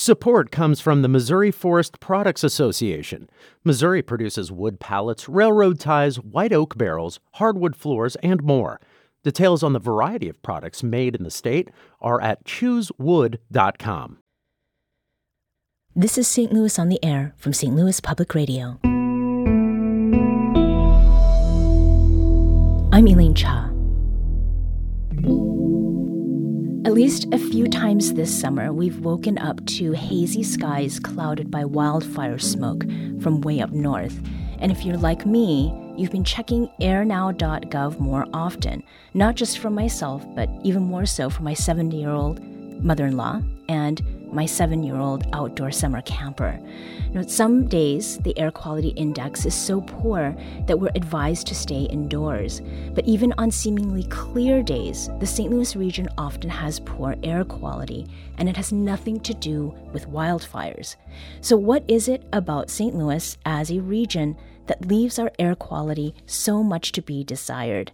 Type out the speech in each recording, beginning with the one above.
Support comes from the Missouri Forest Products Association. Missouri produces wood pallets, railroad ties, white oak barrels, hardwood floors, and more. Details on the variety of products made in the state are at choosewood.com. This is St. Louis on the Air from St. Louis Public Radio. I'm Elaine Cha. At least a few times this summer, we've woken up to hazy skies clouded by wildfire smoke from way up north. And if you're like me, you've been checking airnow.gov more often, not just for myself, but even more so for my 70 year old mother in law and my seven year old outdoor summer camper. Now, some days the air quality index is so poor that we're advised to stay indoors. But even on seemingly clear days, the St. Louis region often has poor air quality, and it has nothing to do with wildfires. So, what is it about St. Louis as a region that leaves our air quality so much to be desired?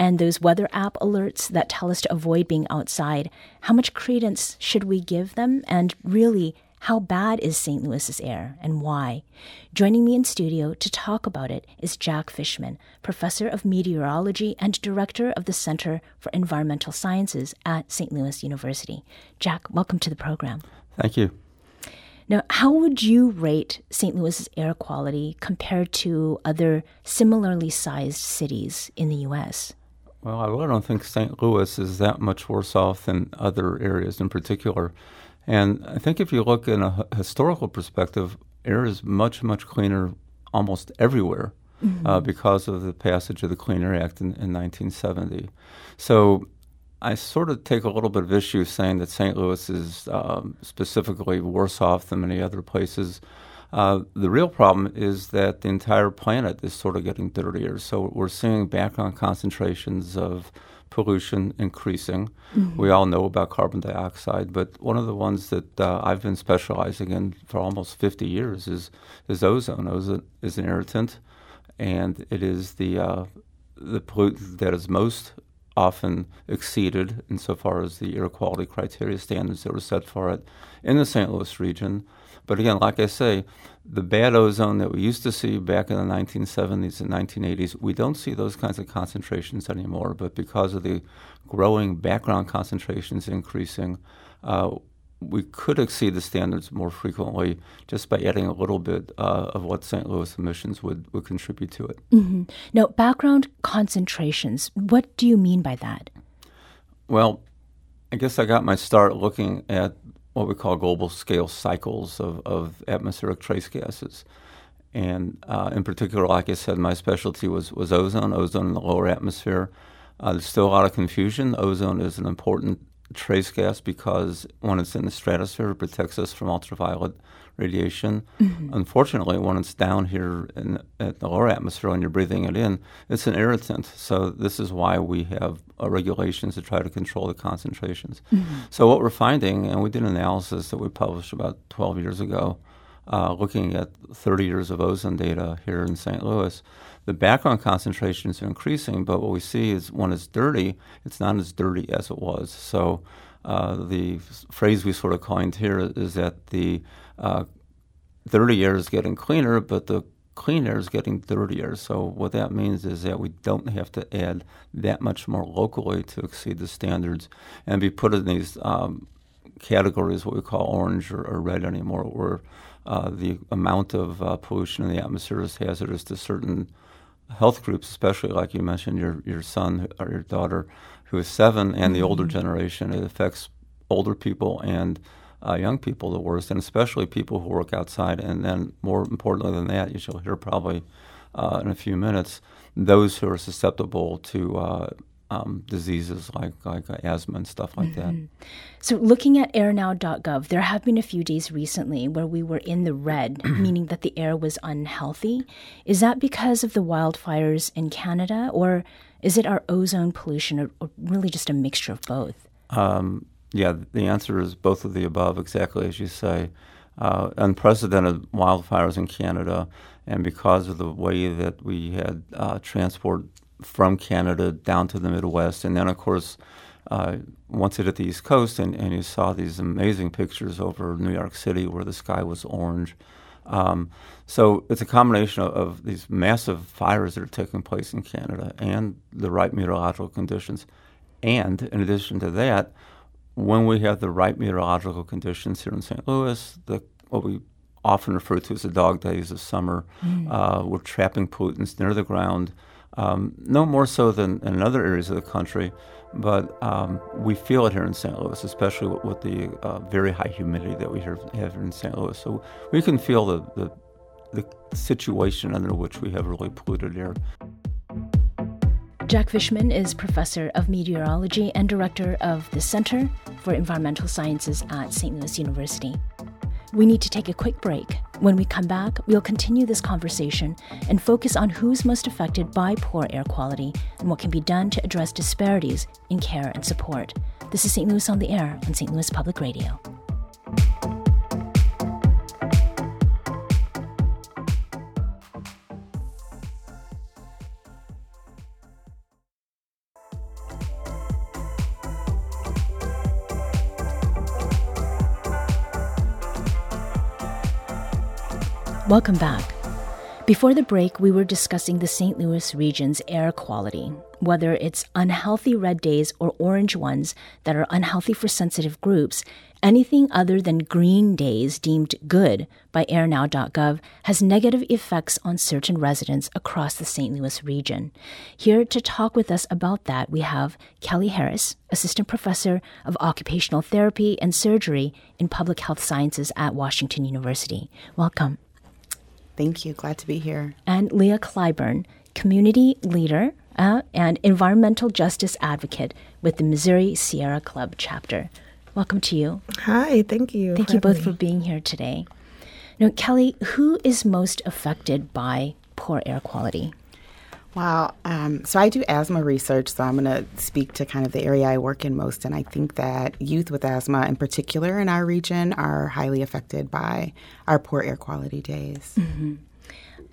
And those weather app alerts that tell us to avoid being outside, how much credence should we give them? And really, how bad is St. Louis's air and why? Joining me in studio to talk about it is Jack Fishman, professor of meteorology and director of the Center for Environmental Sciences at St. Louis University. Jack, welcome to the program. Thank you. Now, how would you rate St. Louis's air quality compared to other similarly sized cities in the U.S.? Well, I really don't think St. Louis is that much worse off than other areas in particular. And I think if you look in a historical perspective, air is much, much cleaner almost everywhere mm-hmm. uh, because of the passage of the Clean Air Act in, in 1970. So I sort of take a little bit of issue saying that St. Louis is um, specifically worse off than many other places. Uh, the real problem is that the entire planet is sort of getting dirtier. So we're seeing background concentrations of pollution increasing. Mm-hmm. We all know about carbon dioxide, but one of the ones that uh, I've been specializing in for almost 50 years is is ozone. Ozone is an irritant, and it is the uh, the pollutant that is most often exceeded insofar as the air quality criteria standards that were set for it in the St. Louis region. But again, like I say, the bad ozone that we used to see back in the 1970s and 1980s, we don't see those kinds of concentrations anymore. But because of the growing background concentrations increasing, uh, we could exceed the standards more frequently just by adding a little bit uh, of what St. Louis emissions would, would contribute to it. Mm-hmm. Now, background concentrations, what do you mean by that? Well, I guess I got my start looking at what we call global scale cycles of, of atmospheric trace gases. And uh, in particular, like I said, my specialty was, was ozone, ozone in the lower atmosphere. Uh, there's still a lot of confusion. Ozone is an important trace gas because when it's in the stratosphere, it protects us from ultraviolet radiation. Mm-hmm. Unfortunately, when it's down here in, the lower atmosphere and you're breathing it in, it's an irritant. So this is why we have uh, regulations to try to control the concentrations. Mm-hmm. So what we're finding, and we did an analysis that we published about 12 years ago, uh, looking at 30 years of ozone data here in St. Louis. The background concentrations are increasing, but what we see is when it's dirty, it's not as dirty as it was. So uh, the phrase we sort of coined here is that the uh, dirty air is getting cleaner, but the clean air is getting dirtier. So what that means is that we don't have to add that much more locally to exceed the standards and be put in these um, categories, what we call orange or, or red anymore, where uh, the amount of uh, pollution in the atmosphere is hazardous to certain health groups, especially like you mentioned, your your son or your daughter who is seven, and mm-hmm. the older mm-hmm. generation. It affects older people and uh, young people the worst, and especially people who work outside. And then, more importantly than that, you shall hear probably uh, in a few minutes, those who are susceptible to uh, um, diseases like like asthma and stuff like mm-hmm. that. So, looking at airnow.gov, there have been a few days recently where we were in the red, meaning that the air was unhealthy. Is that because of the wildfires in Canada, or is it our ozone pollution, or, or really just a mixture of both? Um, yeah, the answer is both of the above, exactly as you say. Uh, unprecedented wildfires in Canada, and because of the way that we had uh, transport from Canada down to the Midwest, and then of course uh, once it hit the East Coast, and, and you saw these amazing pictures over New York City where the sky was orange. Um, so it's a combination of, of, these massive fires that are taking place in Canada and the right meteorological conditions. And in addition to that, when we have the right meteorological conditions here in St. Louis, the what we often refer to as the dog days of summer, mm. uh, we're trapping pollutants near the ground, um, no more so than in other areas of the country. But um, we feel it here in St. Louis, especially with, with the uh, very high humidity that we have here in St. Louis. So we can feel the, the, the situation under which we have really polluted air. Jack Fishman is professor of meteorology and director of the Center for Environmental Sciences at St. Louis University. We need to take a quick break. When we come back, we'll continue this conversation and focus on who's most affected by poor air quality and what can be done to address disparities in care and support. This is St. Louis on the Air on St. Louis Public Radio. Welcome back. Before the break, we were discussing the St. Louis region's air quality, whether it's unhealthy red days or orange ones that are unhealthy for sensitive groups. Anything other than green days deemed good by airnow.gov has negative effects on certain residents across the St. Louis region. Here to talk with us about that, we have Kelly Harris, Assistant Professor of Occupational Therapy and Surgery in Public Health Sciences at Washington University. Welcome. Thank you. Glad to be here. And Leah Clyburn, community leader uh, and environmental justice advocate with the Missouri Sierra Club chapter. Welcome to you. Hi, thank you. Thank you both me. for being here today. Now, Kelly, who is most affected by poor air quality? Wow. Um, so I do asthma research, so I'm going to speak to kind of the area I work in most. And I think that youth with asthma, in particular in our region, are highly affected by our poor air quality days. Mm-hmm.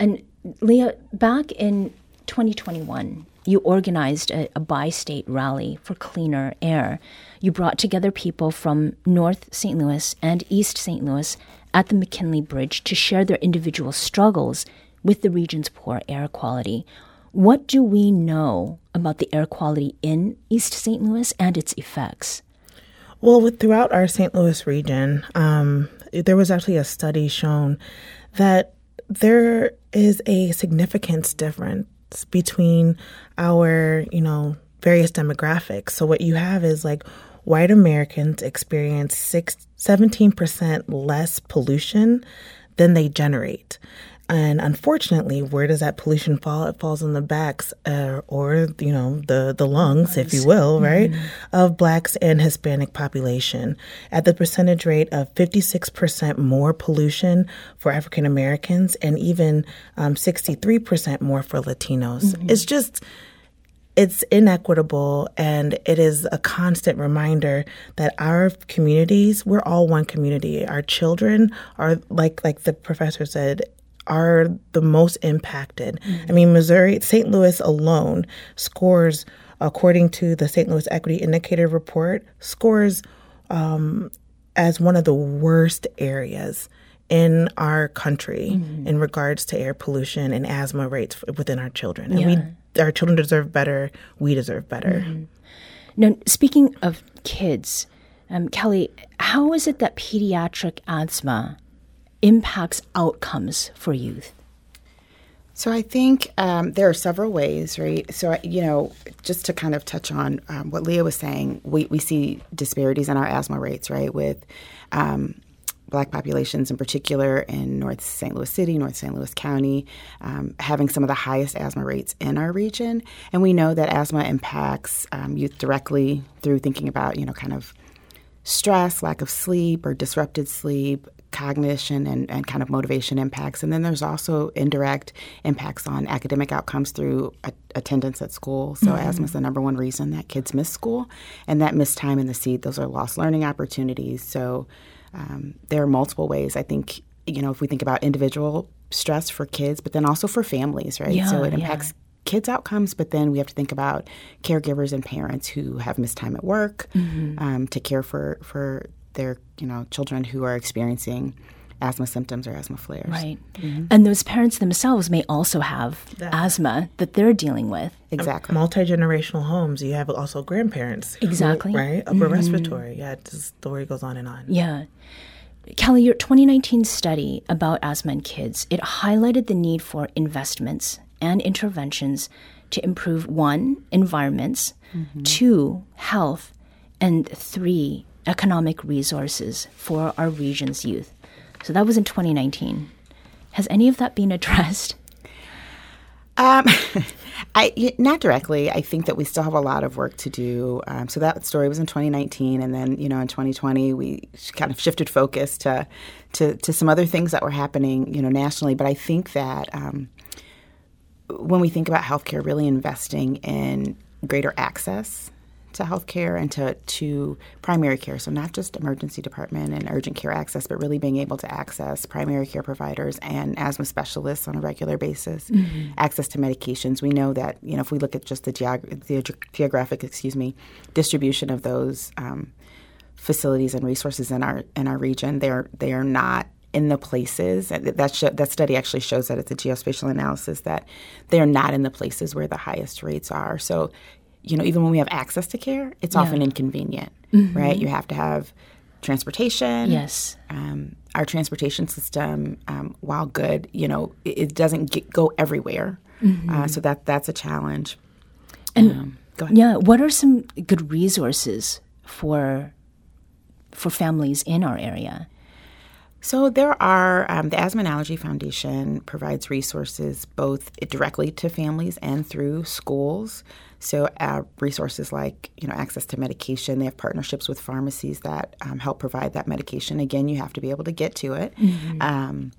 And Leah, back in 2021, you organized a, a bi state rally for cleaner air. You brought together people from North St. Louis and East St. Louis at the McKinley Bridge to share their individual struggles with the region's poor air quality. What do we know about the air quality in East St. Louis and its effects? Well, with, throughout our St. Louis region, um, there was actually a study shown that there is a significance difference between our, you know, various demographics. So what you have is like white Americans experience six, 17% less pollution than they generate. And unfortunately, where does that pollution fall? It falls on the backs uh, or, you know, the, the lungs, if you will, right, mm-hmm. of blacks and Hispanic population at the percentage rate of 56% more pollution for African Americans and even um, 63% more for Latinos. Mm-hmm. It's just, it's inequitable and it is a constant reminder that our communities we're all one community our children are like like the professor said are the most impacted. Mm-hmm. I mean, Missouri, St. Louis alone scores, according to the St. Louis Equity Indicator report, scores um, as one of the worst areas in our country mm-hmm. in regards to air pollution and asthma rates within our children. And yeah. we, our children deserve better. We deserve better. Mm-hmm. Now, speaking of kids, um, Kelly, how is it that pediatric asthma impacts outcomes for youth? So I think um, there are several ways, right? So you know, just to kind of touch on um, what Leah was saying, we we see disparities in our asthma rates, right? With um, black populations in particular in North St. Louis City, North St. Louis County, um, having some of the highest asthma rates in our region. And we know that asthma impacts um, youth directly through thinking about, you know, kind of stress, lack of sleep, or disrupted sleep, cognition and, and kind of motivation impacts. And then there's also indirect impacts on academic outcomes through a, attendance at school. So mm-hmm. asthma is the number one reason that kids miss school. And that missed time in the seat, those are lost learning opportunities. So um, there are multiple ways. I think, you know, if we think about individual stress for kids, but then also for families, right? Yeah, so it impacts yeah kids' outcomes, but then we have to think about caregivers and parents who have missed time at work Mm-hmm. um, to care for for their you know children who are experiencing asthma symptoms or asthma flares. Right. Mm-hmm. And those parents themselves may also have That- asthma that they're dealing with. Exactly. Multi generational homes. You have also grandparents. who- Exactly. right? Upper mm-hmm. respiratory. Yeah, the story goes on and on. Yeah. Kelly, your 2019 study about asthma in kids, it highlighted the need for investments and interventions to improve one, environments, mm-hmm. two, health, and three, economic resources for our region's youth. So that was in 2019. Has any of that been addressed? Um, I not directly. I think that we still have a lot of work to do. Um, so that story was in 2019, and then you know in 2020 we kind of shifted focus to to to some other things that were happening you know nationally. But I think that um, when we think about healthcare, really investing in greater access to healthcare and to, to primary care. So not just emergency department and urgent care access, but really being able to access primary care providers and asthma specialists on a regular basis. Access to medications. We know that you know if we look at just the, geog- the geographic, excuse me, distribution of those um, facilities and resources in our in our region, they're they are not in the places that show, that study actually shows that it's a geospatial analysis that they're not in the places where the highest rates are. So, you know, even when we have access to care, it's often inconvenient, right? You have to have transportation. Yes. Um, our transportation system, um, while good, you know, it, it doesn't get, go everywhere. Uh, so that that's a challenge. And Um, go ahead. yeah, what are some good resources for for families in our area? So there are um, the Asthma and Allergy Foundation provides resources both directly to families and through schools. So uh, resources like you know access to medication. They have partnerships with pharmacies that um, help provide that medication. Again, you have to be able to get to it. Um,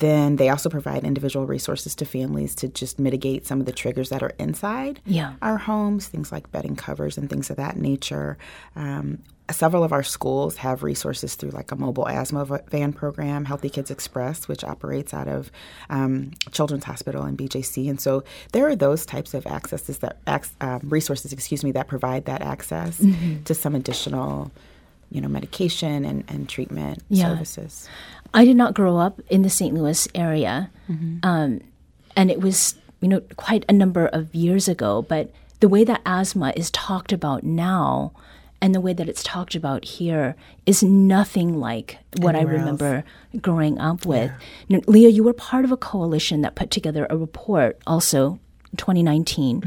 then they also provide individual resources to families to just mitigate some of the triggers that are inside Yeah. our homes, things like bedding covers and things of that nature. Um, several of our schools have resources through like a mobile asthma van program, Healthy Kids Express, which operates out of um, Children's Hospital and BJC. And so there are those types of accesses that um, resources, excuse me, that provide that access to some additional, you know, medication and, and treatment Yeah. services. I did not grow up in the St. Louis area, um, and it was you know quite a number of years ago. But the way that asthma is talked about now, and the way that it's talked about here, is nothing like what I Anywhere else. remember growing up with. Now, Leah, you were part of a coalition that put together a report, also. 2019,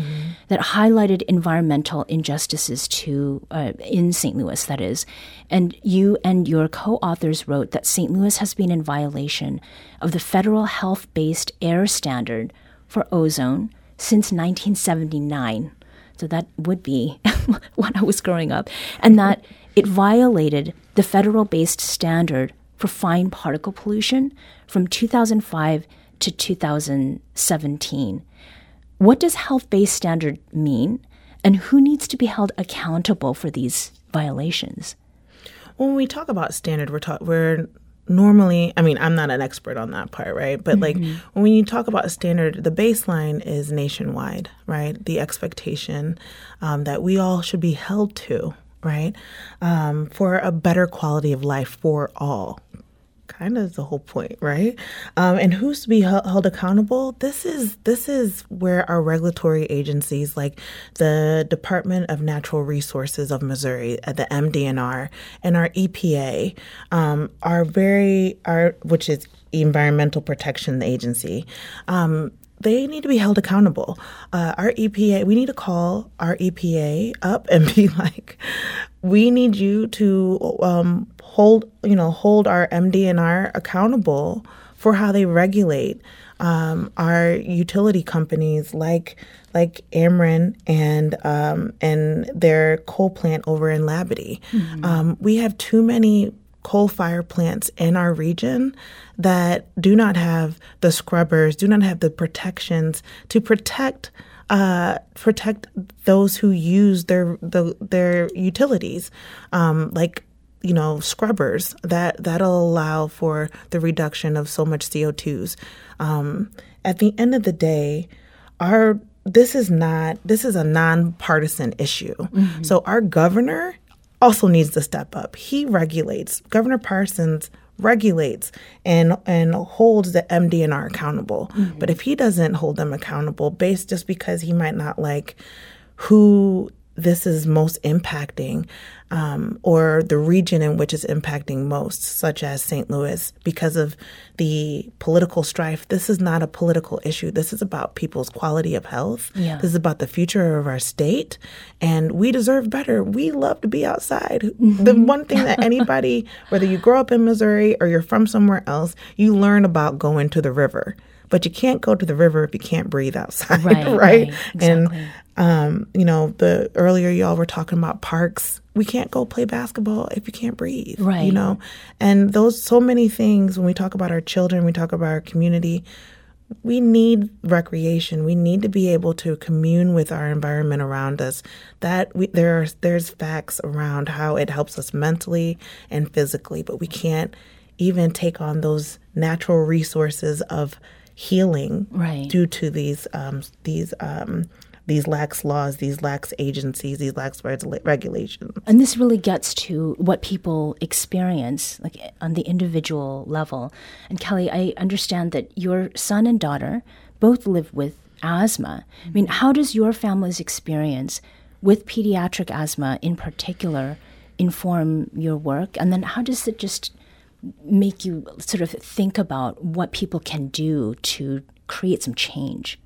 that highlighted environmental injustices to uh, in St. Louis. That is, and you and your co-authors wrote that St. Louis has been in violation of the federal health-based air standard for ozone since 1979. So that would be when I was growing up, and that it violated the federal-based standard for fine particle pollution from 2005 to 2017. What does health based standard mean? And who needs to be held accountable for these violations? when we talk about standard, we're talk, we're normally. I mean, I'm not an expert on that part, right? But like when you talk about a standard, the baseline is nationwide, right? The expectation um, that we all should be held to, right, um, for a better quality of life for all. Kind of the whole point, right? Um, and who's to be hel- held accountable? This is this is where our regulatory agencies, like the Department of Natural Resources of Missouri, uh, the MDNR, and our EPA, um, are very are which is Environmental Protection Agency. Um, they need to be held accountable. Uh, our EPA, we need to call our EPA up and be like, we need you to um, hold, you know, hold our MDNR accountable for how they regulate um, our utility companies like like Ameren and um, and their coal plant over in Labadie. Um, we have too many coal fire plants in our region that do not have the scrubbers, do not have the protections to protect uh, protect those who use their the, their utilities, um, like you know scrubbers that that'll allow for the reduction of so much CO2s. Um, at the end of the day, our this is not this is a nonpartisan issue. So our governor also needs to step up. He regulates. Governor Parsons regulates and and holds the MDNR accountable. Mm-hmm. But if he doesn't hold them accountable based just because he might not like who this is most impacting um, or the region in which it's impacting most, such as St. Louis, because of the political strife. This is not a political issue. This is about people's quality of health. Yeah. This is about the future of our state. And we deserve better. We love to be outside. The one thing that anybody, whether you grow up in Missouri or you're from somewhere else, you learn about going to the river. But you can't go to the river if you can't breathe outside, Right, right? right, And exactly. Um, you know, the earlier y'all were talking about parks. We can't go play basketball if you can't breathe. Right. You know, and those so many things when we talk about our children, we talk about our community. We need recreation. We need to be able to commune with our environment around us. That we, there are there's facts around how it helps us mentally and physically, but we can't even take on those natural resources of healing Right. due to these um, these um, these lax laws, these lax agencies, these lax reg- regulations. And this really gets to what people experience, like on the individual level. And Kelly, I understand that your son and daughter both live with asthma. I mean, how does your family's experience with pediatric asthma in particular inform your work? And then how does it just make you sort of think about what people can do to create some change?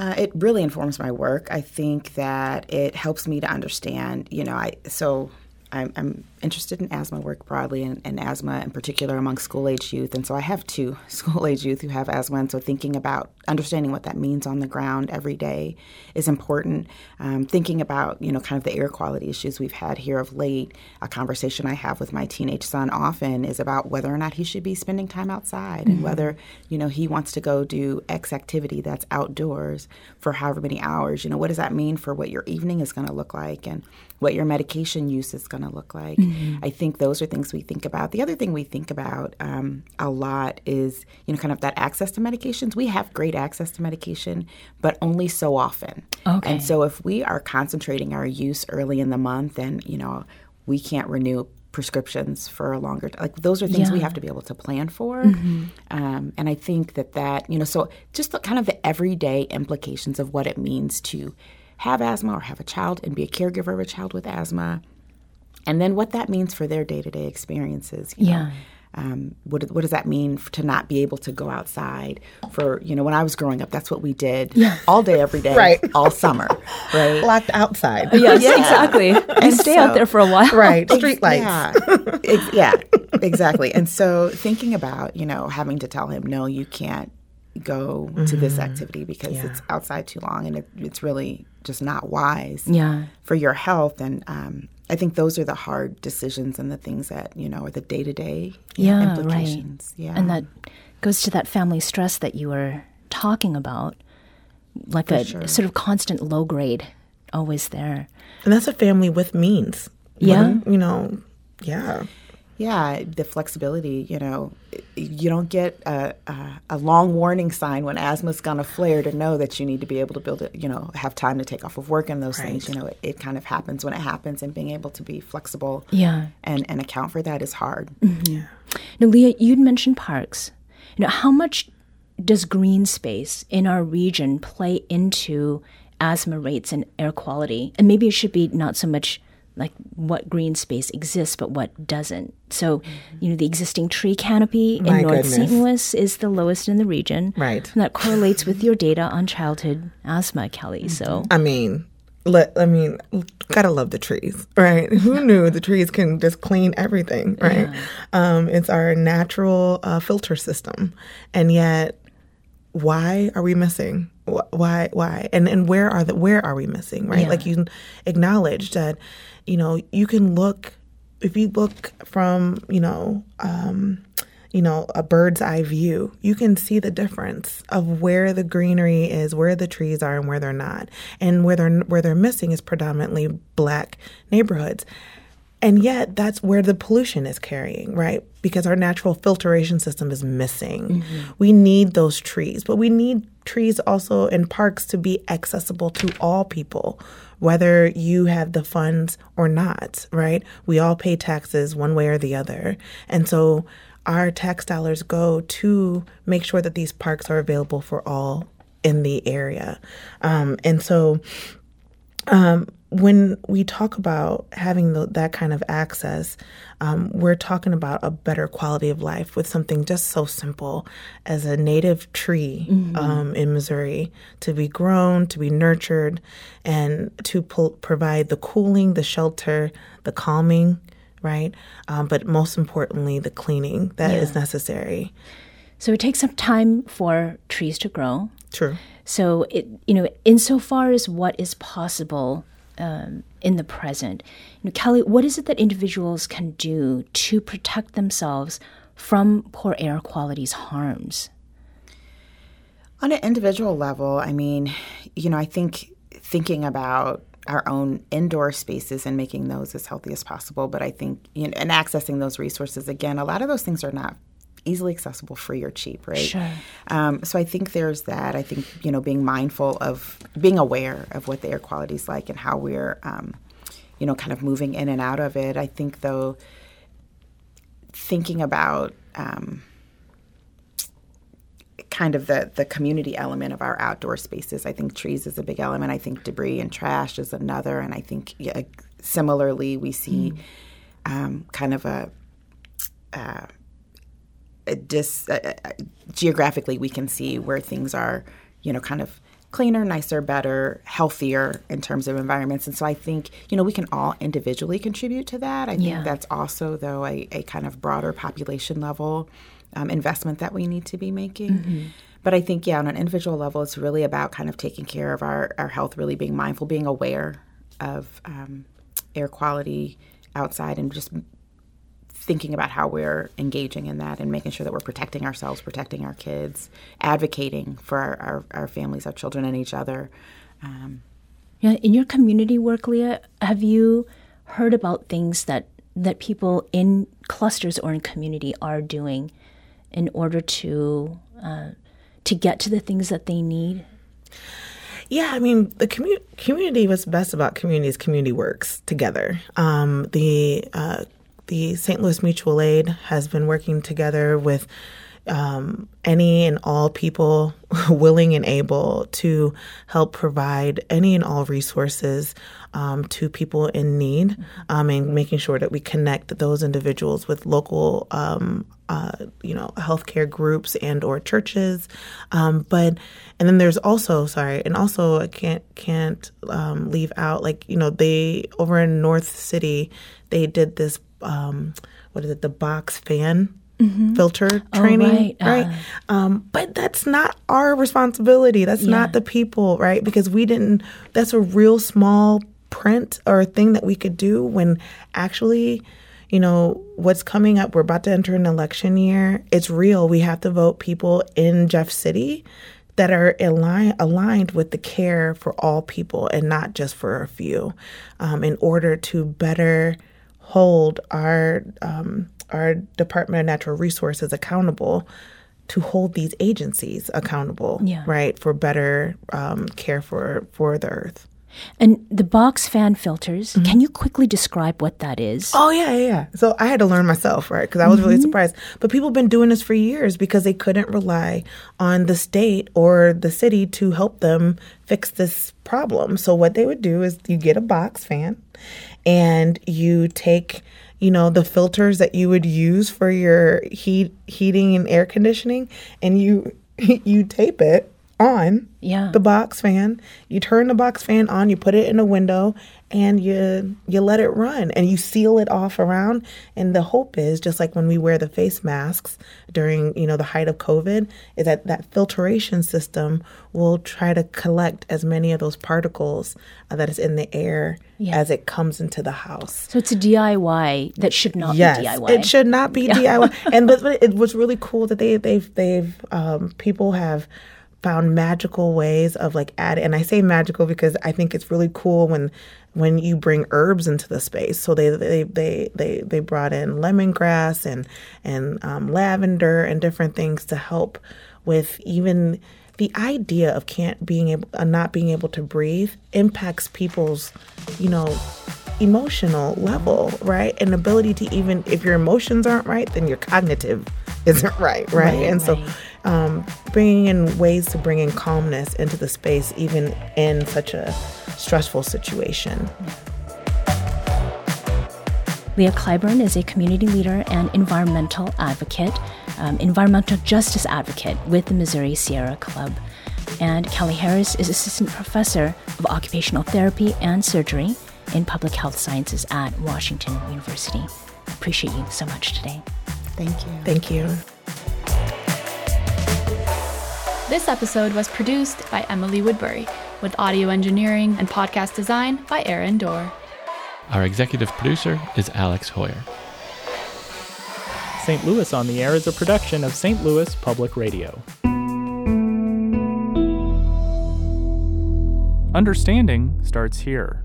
Uh, it really informs my work. I think that it helps me to understand, you know, I so I'm, I'm interested in asthma work broadly and, and asthma in particular among school age youth. And so I have two school age youth who have asthma. And so thinking about understanding what that means on the ground every day is important. Um, thinking about, you know, kind of the air quality issues we've had here of late. A conversation I have with my teenage son often is about whether or not he should be spending time outside and whether, you know, he wants to go do X activity that's outdoors for however many hours. You know, what does that mean for what your evening is going to look like and what your medication use is going to look like? I think those are things we think about. The other thing we think about um, a lot is, you know, kind of that access to medications. We have great access to medication, but only so often. Okay. And so if we are concentrating our use early in the month and, you know, we can't renew prescriptions for a longer t- like those are things we have to be able to plan for um, and i think that that you know so just the kind of the everyday implications of what it means to have asthma or have a child and be a caregiver of a child with asthma and then what that means for their day-to-day experiences you know. Yeah. um, what, what does that mean f- to not be able to go outside for you know when i was growing up that's what we did all day every day Right. all summer right Locked outside. Yes, Yeah. exactly. You And stay out there for a while. Right. Ex- Street lights. Yeah, Ex- yeah, exactly. And so thinking about you know having to tell him no, you can't go to this activity because it's outside too long, and it, it's really just not wise Yeah. for your health. And um, I think those are the hard decisions and the things that you know are the day to day Yeah, implications. right. Yeah, And that goes to that family stress that you were talking about, like a sure. sort of constant low grade, always there. And that's a family with means. Yeah. With, you know, yeah. Yeah, the flexibility, you know, you don't get a, a, a long warning sign when asthma's going to flare to know that you need to be able to build it, you know, have time to take off of work and those things. You know, it, it kind of happens when it happens, and being able to be flexible Yeah. and, and account for that is hard. Mm-hmm. Yeah. Now, Leah, you'd mentioned parks. You know, how much does green space in our region play into asthma rates and air quality? And maybe it should be not so much like what green space exists, but what doesn't. So, you know, the existing tree canopy in My North St. Louis is the lowest in the region. Right. And that correlates with your data on childhood asthma, Kelly. So, I mean, let, I mean, gotta love the trees, right? Who knew the trees can just clean everything, right? Um, it's our natural uh, filter system, and yet, why are we missing? Wh- Why? Why? And and where are the where are we missing? Right? Yeah. Like you acknowledge that, you know, you can look if you look from you know. Um, you know, a bird's eye view, you can see the difference of where the greenery is, where the trees are, and where they're not. And where they're where they're missing is predominantly black neighborhoods. And yet that's where the pollution is carrying, right? Because our natural filtration system is missing. Mm-hmm. We need those trees, but we need trees also in parks to be accessible to all people, whether you have the funds or not, right? We all pay taxes one way or the other. And so our tax dollars go to make sure that these parks are available for all in the area. Um, and so um, when we talk about having the, that kind of access, um, we're talking about a better quality of life with something just so simple as a native tree mm-hmm. um, in Missouri to be grown, to be nurtured, and to po- provide the cooling, the shelter, the calming, right? Um, but most importantly, the cleaning that yeah. is necessary. So it takes some time for trees to grow. True. So it, you know, insofar as what is possible um, in the present. You know, Kelly, what is it that individuals can do to protect themselves from poor air quality's harms? On an individual level, I mean, you know, I think thinking about our own indoor spaces and making those as healthy as possible. But I think, you know, and accessing those resources again, a lot of those things are not easily accessible, free or cheap, right? Sure. Um, so I think there's that. I think you know being mindful of being aware of what the air quality is like and how we're um, you know kind of moving in and out of it. I think though thinking about um, kind of the the community element of our outdoor spaces. I think trees is a big element. I think debris and trash is another, and I think yeah, similarly we see mm. um, kind of a uh, dis, uh, geographically we can see where things are, you know, kind of cleaner, nicer, better, healthier in terms of environments. And so I think, you know, we can all individually contribute to that. I think that's also, though, a, a, kind of broader population level um, investment that we need to be making. Mm-hmm. But I think, yeah, on an individual level, it's really about kind of taking care of our, our health, really being mindful, being aware of um, air quality outside and just thinking about how we're engaging in that and making sure that we're protecting ourselves, protecting our kids, advocating for our, our, our families, our children, and each other. Um, yeah, in your community work, Leah, have you heard about things that that people in clusters or in community are doing in order to uh, to get to the things that they need? Yeah, I mean, the commu- community, what's best about community is community works together. Um, the uh, the St. Louis Mutual Aid has been working together with um, any and all people willing and able to help provide any and all resources um, to people in need um, and making sure that we connect those individuals with local um, uh, you know healthcare groups and or churches um, but and then there's also sorry and also i can't can't um, leave out like you know they over in north city they did this um, what is it, the box fan Mm-hmm. filter oh, training, oh, right? right? Uh, um, but that's not our responsibility. That's yeah. not the people, right? Because we didn't. That's a real small print or a thing that we could do when actually, you know, what's coming up. We're about to enter an election year. It's real. We have to vote people in Jeff City that are align, aligned with the care for all people and not just for a few, um, in order to better hold our um, our Department of Natural Resources accountable to hold these agencies accountable, yeah. right, for better um, care for for the earth. And the box fan filters, mm-hmm. can you quickly describe what that is? Oh, yeah, yeah, yeah. So I had to learn myself, right? Because I was mm-hmm. really surprised. But people have been doing this for years because they couldn't rely on the state or the city to help them fix this problem. So what they would do is you get a box fan and you take you know the filters that you would use for your heat heating and air conditioning and you you tape it on yeah. the box fan. You turn the box fan on you put it in a window and you you let it run and you seal it off around. And the hope is just like when we wear the face masks during you know the height of covid is that that filtration system will try to collect as many of those particles uh, that is in the air yeah. as it comes into the house. So it's a diy that should not yes, be diy it should not be diy and but, but, it was really cool that they they've they've um, people have found magical ways of like adding and I say magical because I think it's really cool when when you bring herbs into the space. So they they they they, they brought in lemongrass and and um, lavender and different things to help with even the idea of can't being able uh, not being able to breathe impacts people's you know emotional level right and ability to even if your emotions aren't right then your cognitive isn't right right, right and so um, bringing in ways to bring in calmness into the space, even in such a stressful situation. Leah Clyburn is a community leader and environmental advocate, um, environmental justice advocate with the Missouri Sierra Club. And Kelly Harris is assistant professor of occupational therapy and surgery in public health sciences at Washington University. Appreciate you so much today. Thank you. Thank you. This episode was produced by Emily Woodbury, with audio engineering and podcast design by Aaron Doerr. Our executive producer is Alex Heuer. St. Louis on the Air is a production of St. Louis Public Radio. Understanding starts here.